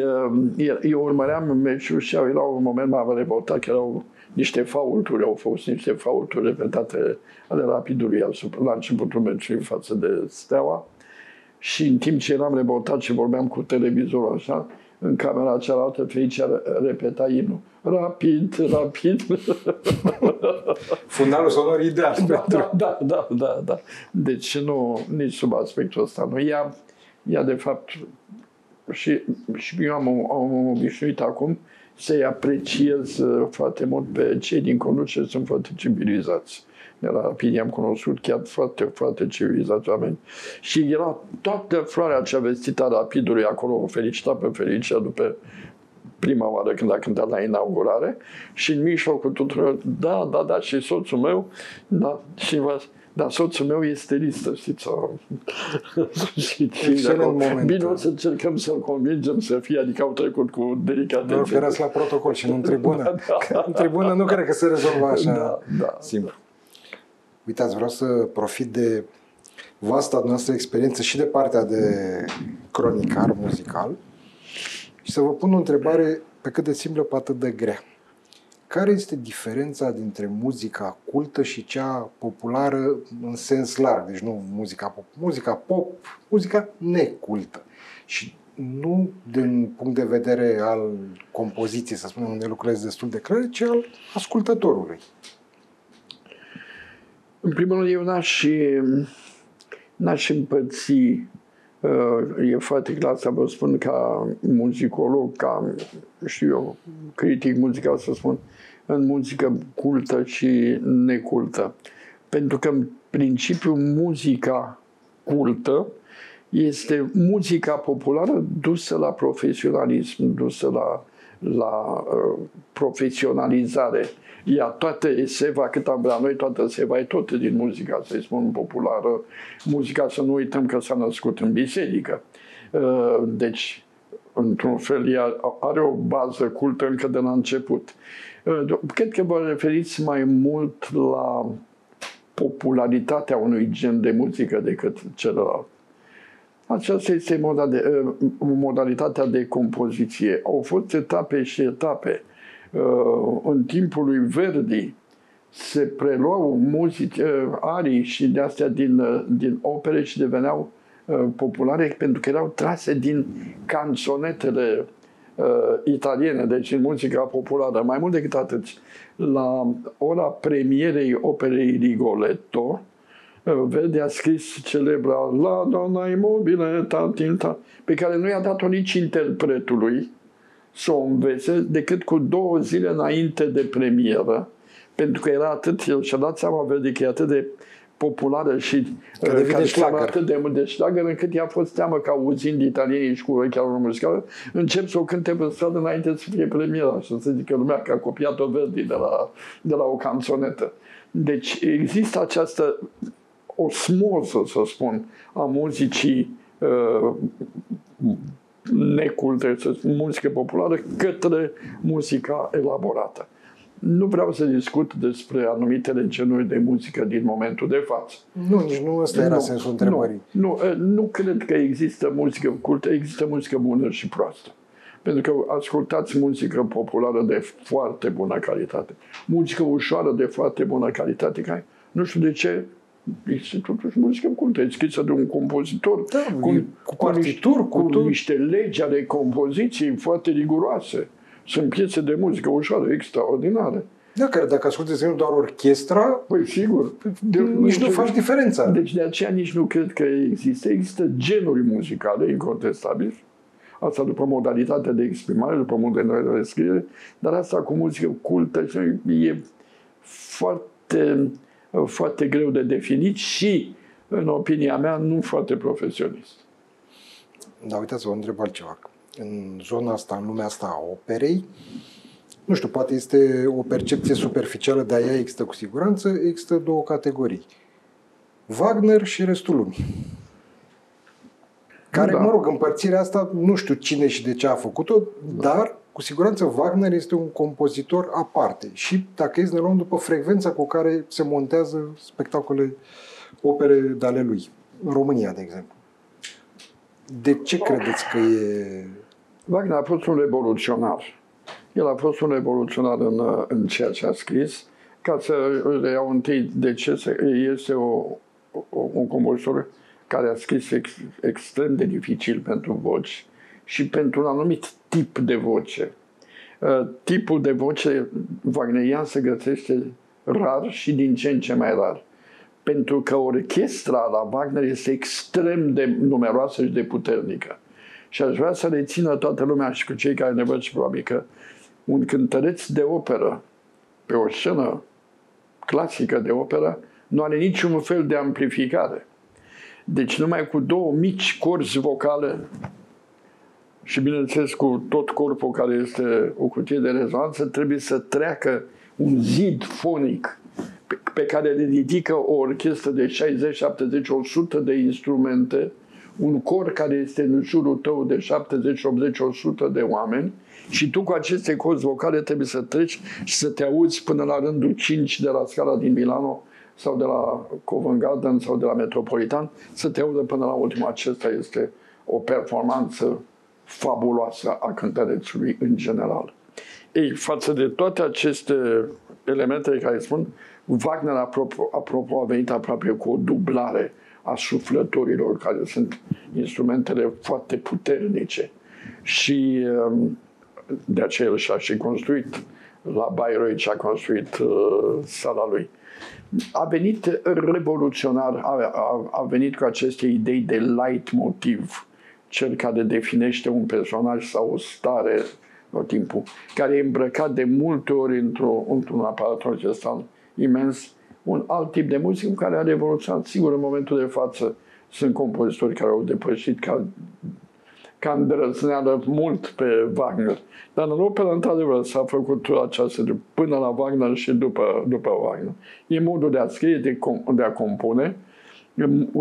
uh, eu urmăream meciul și era un moment mai revoltat că erau niște faulturi, au fost niște faulturi repetate ale rapidului asupra, la începutul meciului față de Steaua. Și în timp ce eram revoltat și vorbeam cu televizorul așa, în camera cealaltă Felicea repeta imnul. Rapid, rapid. Fundalul sonor ideal. Da, da, da, da, da, da. Deci nu, nici sub aspectul ăsta nu. Ea, ea de fapt, și, și eu am, am obișnuit acum să-i apreciez uh, foarte mult pe cei din conducere, sunt foarte civilizați. De la Pini am cunoscut chiar foarte, foarte civilizați oameni. Și era toată floarea cea vestită a Rapidului acolo, o felicita pe Felicia după prima oară când a cântat la inaugurare și în mijlocul tuturor, da, da, da, și soțul meu, da, și vă, dar soțul meu este listă, știți? și, Excelent moment. Bine, o să încercăm să-l convingem să fie, adică au trecut cu delicatețe. Nu la protocol și nu în tribună. da. în tribună nu cred că se rezolvă așa da, da, simplu. Uitați, vreau să profit de vasta noastră experiență și de partea de cronicar muzical și să vă pun o întrebare pe cât de simplă, pe atât de grea. Care este diferența dintre muzica cultă și cea populară în sens larg? Deci nu muzica pop, muzica pop, muzica necultă. Și nu din punct de vedere al compoziției, să spunem, unde lucrez destul de clar, ci al ascultătorului. În primul rând, eu n-aș, n-aș împărți uh, e foarte clar să vă spun ca muzicolog, ca, știu eu, critic muzical să spun, în muzică cultă și necultă. Pentru că, în principiu, muzica cultă este muzica populară dusă la profesionalism, dusă la, la uh, profesionalizare. Ea toată seva, cât am vrea noi, toată seva e tot din muzica, să-i spun, populară. Muzica, să nu uităm că s-a născut în biserică. Uh, deci, într-un fel, ea are o bază cultă încă de la început. Uh, cred că vă referiți mai mult la popularitatea unui gen de muzică decât celălalt. Aceasta este uh, modalitatea de compoziție. Au fost etape și etape. Uh, în timpul lui Verdi se preluau muzici, arii și de astea din, din opere și deveneau populare pentru că erau trase din canțonetele uh, italiene, deci în muzica populară. Mai mult decât atât, la ora premierei operei Rigoletto, uh, Vede a scris celebra La donna imobile, ta, pe care nu i-a dat-o nici interpretului să o învețe decât cu două zile înainte de premieră, pentru că era atât, el și-a dat seama, vede că e atât de populară și că uh, devine șlagăr. atât de mult de șlagăr, încât i-a fost teamă că auzind italienii și cu urechea lor muzicală, încep să o cânte pe stradă înainte să fie premiera și să zică lumea că a copiat-o Verdi de la, de la o canțonetă. Deci există această osmoză, să spun, a muzicii uh, neculte, muzică populară, către muzica elaborată. Nu vreau să discut despre anumitele genuri de muzică din momentul de față. Nu, nici nu ăsta era nu, sensul întrebării. Nu, nu, nu cred că există muzică cultă, există muzică bună și proastă. Pentru că ascultați muzică populară de foarte bună calitate, muzică ușoară de foarte bună calitate, care nu știu de ce este totuși muzică cultă, e scrisă de un compozitor da, cu, cu partituri, cu, cu niște legi ale compoziției foarte riguroase. Sunt piese de muzică ușoară, extraordinare. Da, care dacă asculti nu doar orchestra, păi sigur, de, nici nu faci diferența. Deci de aceea nici nu cred că există. Există genuri muzicale, incontestabil, asta după modalitatea de exprimare, după modalitatea de scriere, dar asta cu muzică cultă e foarte, foarte greu de definit și, în opinia mea, nu foarte profesionist. Da, uitați, vă întreb altceva în zona asta, în lumea asta a operei, nu știu, poate este o percepție superficială, dar ea există cu siguranță, există două categorii. Wagner și restul lumii. Care, da. mă rog, împărțirea asta, nu știu cine și de ce a făcut-o, da. dar cu siguranță Wagner este un compozitor aparte. Și dacă e să ne luăm după frecvența cu care se montează spectacole, opere de ale lui. În România, de exemplu. De ce credeți că e Wagner a fost un revoluționar. El a fost un revoluționar în, în ceea ce a scris. Ca să iau întâi de ce este o, o, un compozitor care a scris ex, extrem de dificil pentru voci și pentru un anumit tip de voce. Uh, tipul de voce wagnerian se găsește rar și din ce în ce mai rar. Pentru că orchestra la Wagner este extrem de numeroasă și de puternică. Și aș vrea să rețină toată lumea și cu cei care ne văd și probabil că un cântăreț de operă pe o scenă clasică de operă nu are niciun fel de amplificare. Deci numai cu două mici corzi vocale și bineînțeles cu tot corpul care este o cutie de rezonanță, trebuie să treacă un zid fonic pe care le ridică o orchestră de 60, 70, 100 de instrumente un cor care este în jurul tău de 70, 80, 100 de oameni și tu cu aceste cozi vocale trebuie să treci și să te auzi până la rândul 5 de la scala din Milano sau de la Covent Garden sau de la Metropolitan, să te audă până la ultimul. Acesta este o performanță fabuloasă a cântărețului în general. Ei, față de toate aceste elemente care spun, Wagner, apropo, apropo a venit aproape cu o dublare a suflătorilor, care sunt instrumentele foarte puternice. Și um, de aceea el și-a și construit la Bayreuth și a construit uh, sala lui. A venit revoluționar, a, a, a venit cu aceste idei de light motiv, cel care definește un personaj sau o stare tot timpul, care e îmbrăcat de multe ori într-un, într-un aparat orchestral imens un alt tip de muzică care a revoluționat. Sigur, în momentul de față sunt compozitori care au depășit ca, ca îndrăzneală mult pe Wagner. Dar în opera, într-adevăr, s-a făcut această până la Wagner și după, după Wagner. E modul de a scrie, de, de a compune,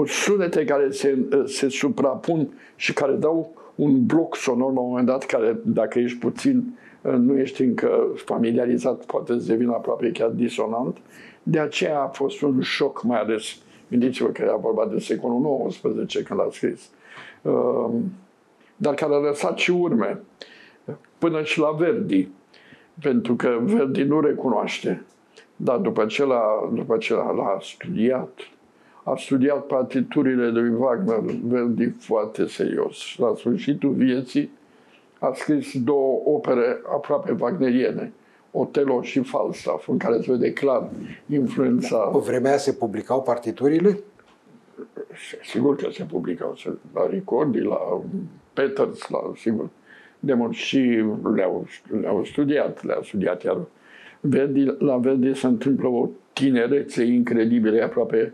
sunete care se, se suprapun și care dau un bloc sonor la un moment dat, care, dacă ești puțin, nu ești încă familiarizat, poate să devină aproape chiar disonant. De aceea a fost un șoc, mai ales, gândiți-vă că era vorba de secolul XIX când l-a scris, um, dar care a lăsat și urme, până și la Verdi, pentru că Verdi nu recunoaște, dar după ce l-a, după ce l-a, l-a studiat, a studiat partiturile lui Wagner, Verdi foarte serios. La sfârșitul vieții a scris două opere aproape wagneriene, Otelo și Falstaff, în care se vede clar influența... Pe vremea se publicau partiturile? Sigur că se publicau, la Ricordi, la Peters, la, sigur, de mult și le-au, le-au studiat, le-au studiat iar Verdi, la Verdi se întâmplă o tinerețe incredibilă, aproape o,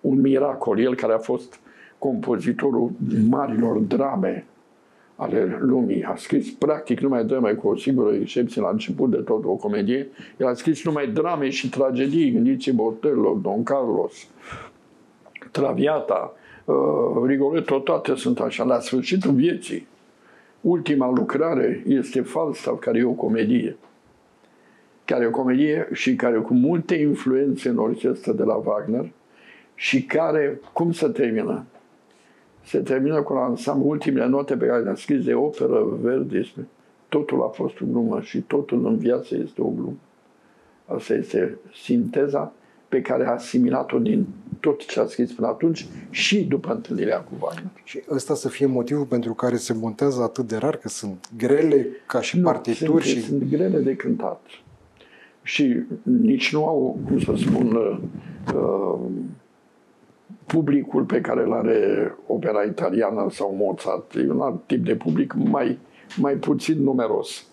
un miracol. El care a fost compozitorul marilor drame ale lumii. A scris practic numai drame, cu o singură excepție la început de tot o comedie. El a scris numai drame și tragedii. Gândiți-vă Otello, Don Carlos, Traviata, uh, Rigoletto, toate sunt așa. La sfârșitul vieții, ultima lucrare este Falstaff, care e o comedie. Care e o comedie și care cu multe influențe în orchestră de la Wagner și care, cum se termină? Se termină cu ansamblu ultimele note pe care le-a scris de operă Verdi. Totul a fost o glumă și totul în viață este o glumă. Asta este sinteza pe care a asimilat-o din tot ce a scris până atunci și după întâlnirea cu Wagner. Și ăsta să fie motivul pentru care se montează atât de rar, că sunt grele ca și nu, partituri. Sunt, și... sunt grele de cântat. Și nici nu au, cum să spun, uh, publicul pe care îl are opera italiană sau Mozart. E un alt tip de public mai, mai puțin numeros.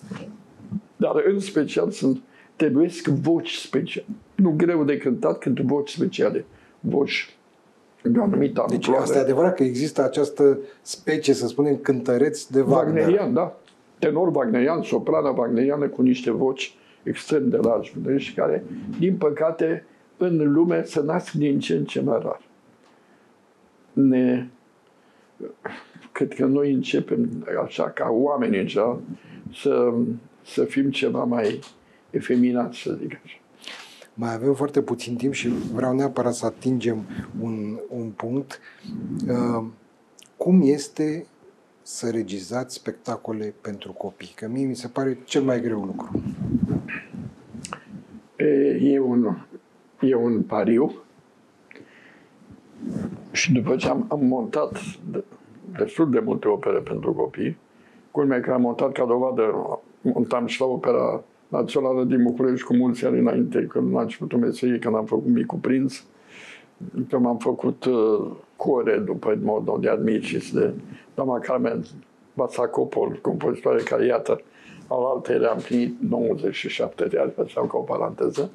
Dar în special sunt trebuiesc voci speciale. Nu greu de cântat, cât voci speciale. Voci de o anumită Deci asta e adevărat că există această specie, să spunem, cântăreți de Wagner. Wagnerian, da. Tenor wagnerian, soprană wagneriană cu niște voci extrem de largi și care, din păcate, în lume se nasc din ce în ce mai rar. Ne, cred că noi începem așa ca oameni în general să, să fim ceva mai efeminat, să zic așa. Mai avem foarte puțin timp și vreau neapărat să atingem un, un punct. Uh, cum este să regizați spectacole pentru copii? Că mie mi se pare cel mai greu lucru. E un, e un pariu. Și după ce am, am montat destul de multe opere pentru copii, culmea că am montat ca dovadă, montam și la opera națională din București cu mulți ani înainte, când am început meserie, când am făcut Micul Prinț, că m-am făcut uh, core după modul de Admicis de doamna Carmen Basacopol, compozitoare care, iată, al altele am plinit 97 de ani, făceam ca o paranteză.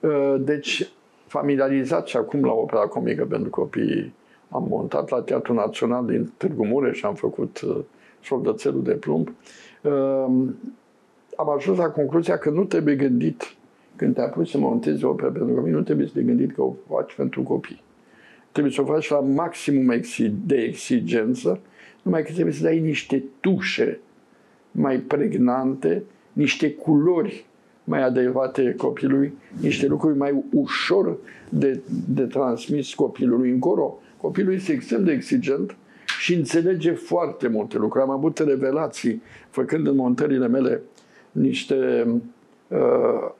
Uh, deci, familiarizat și acum la opera comică pentru copii am montat la Teatrul Național din Târgu Mureș și am făcut uh, Soldățelul de plumb. Uh, am ajuns la concluzia că nu trebuie gândit când te apuci să montezi opera pentru copii, nu trebuie să te gândit că o faci pentru copii. Trebuie să o faci la maximum de exigență, numai că trebuie să dai niște tușe mai pregnante, niște culori mai adecvate copilului, niște lucruri mai ușor de, de transmis copilului încolo. Copilul este extrem de exigent și înțelege foarte multe lucruri. Am avut revelații făcând în montările mele niște, uh,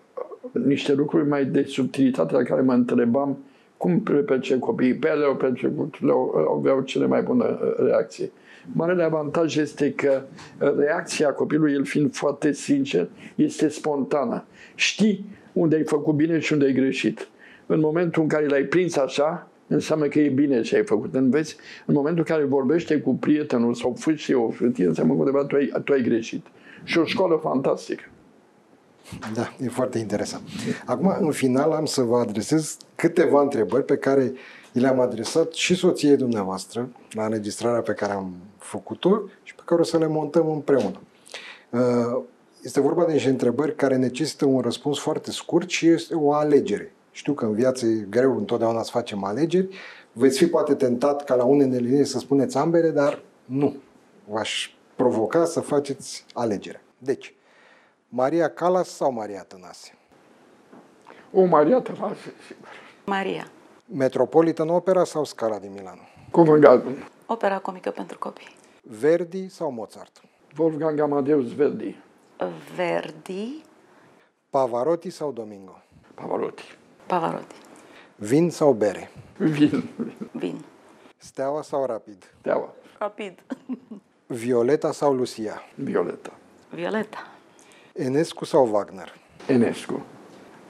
niște lucruri mai de subtilitate la care mă întrebam cum percep copiii. Pe ele au perceput, le aveau cele mai bune uh, reacții. Marele avantaj este că reacția copilului, el fiind foarte sincer, este spontană. Știi unde ai făcut bine și unde ai greșit. În momentul în care l-ai prins așa, înseamnă că e bine ce ai făcut. Înveți, în momentul în care vorbește cu prietenul sau fâșie o frântie, înseamnă că undeva tu ai, tu ai greșit și o școală fantastică. Da, e foarte interesant. Acum, în final, am să vă adresez câteva întrebări pe care le-am adresat și soției dumneavoastră la înregistrarea pe care am făcut-o și pe care o să le montăm împreună. Uh, este vorba de niște întrebări care necesită un răspuns foarte scurt și este o alegere. Știu că în viață e greu întotdeauna să facem alegeri. Veți fi poate tentat ca la unele linii să spuneți ambele, dar nu. V-aș provoca să faceți alegerea. Deci, Maria Calas sau Maria Tănase? O Maria Tănase, sigur. Maria. Metropolitan Opera sau Scala din Milano? Covent Garden. Opera comică pentru copii. Verdi sau Mozart? Wolfgang Amadeus Verdi. Verdi. Pavarotti sau Domingo? Pavarotti. Pavarotti. Vin sau bere? Vin. Vin. Steaua sau Rapid? Steaua. Rapid. Violeta sau Lucia? Violeta. Violeta. Enescu sau Wagner? Enescu.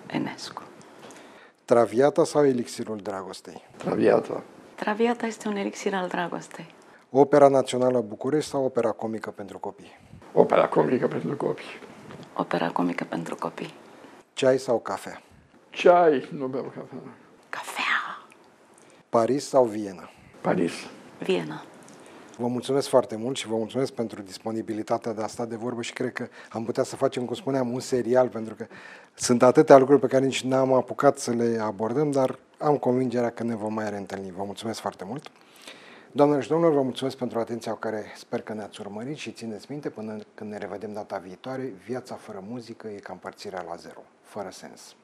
Enescu. Traviata sau Elixirul Dragostei? Traviata. Traviata este un elixir al dragostei. Opera Națională București sau opera comică pentru copii? Opera comică pentru copii. Opera comică pentru copii. Ceai sau cafea? Ceai, nu beau cafea. Cafea. Paris sau Viena? Paris. Viena. Vă mulțumesc foarte mult și vă mulțumesc pentru disponibilitatea de a sta de vorbă și cred că am putea să facem, cum spuneam, un serial, pentru că sunt atâtea lucruri pe care nici n-am apucat să le abordăm, dar am convingerea că ne vom mai reîntâlni. Vă mulțumesc foarte mult! Doamnelor și domnilor, vă mulțumesc pentru atenția cu care sper că ne-ați urmărit și țineți minte până când ne revedem data viitoare, viața fără muzică e ca împărțirea la zero, fără sens.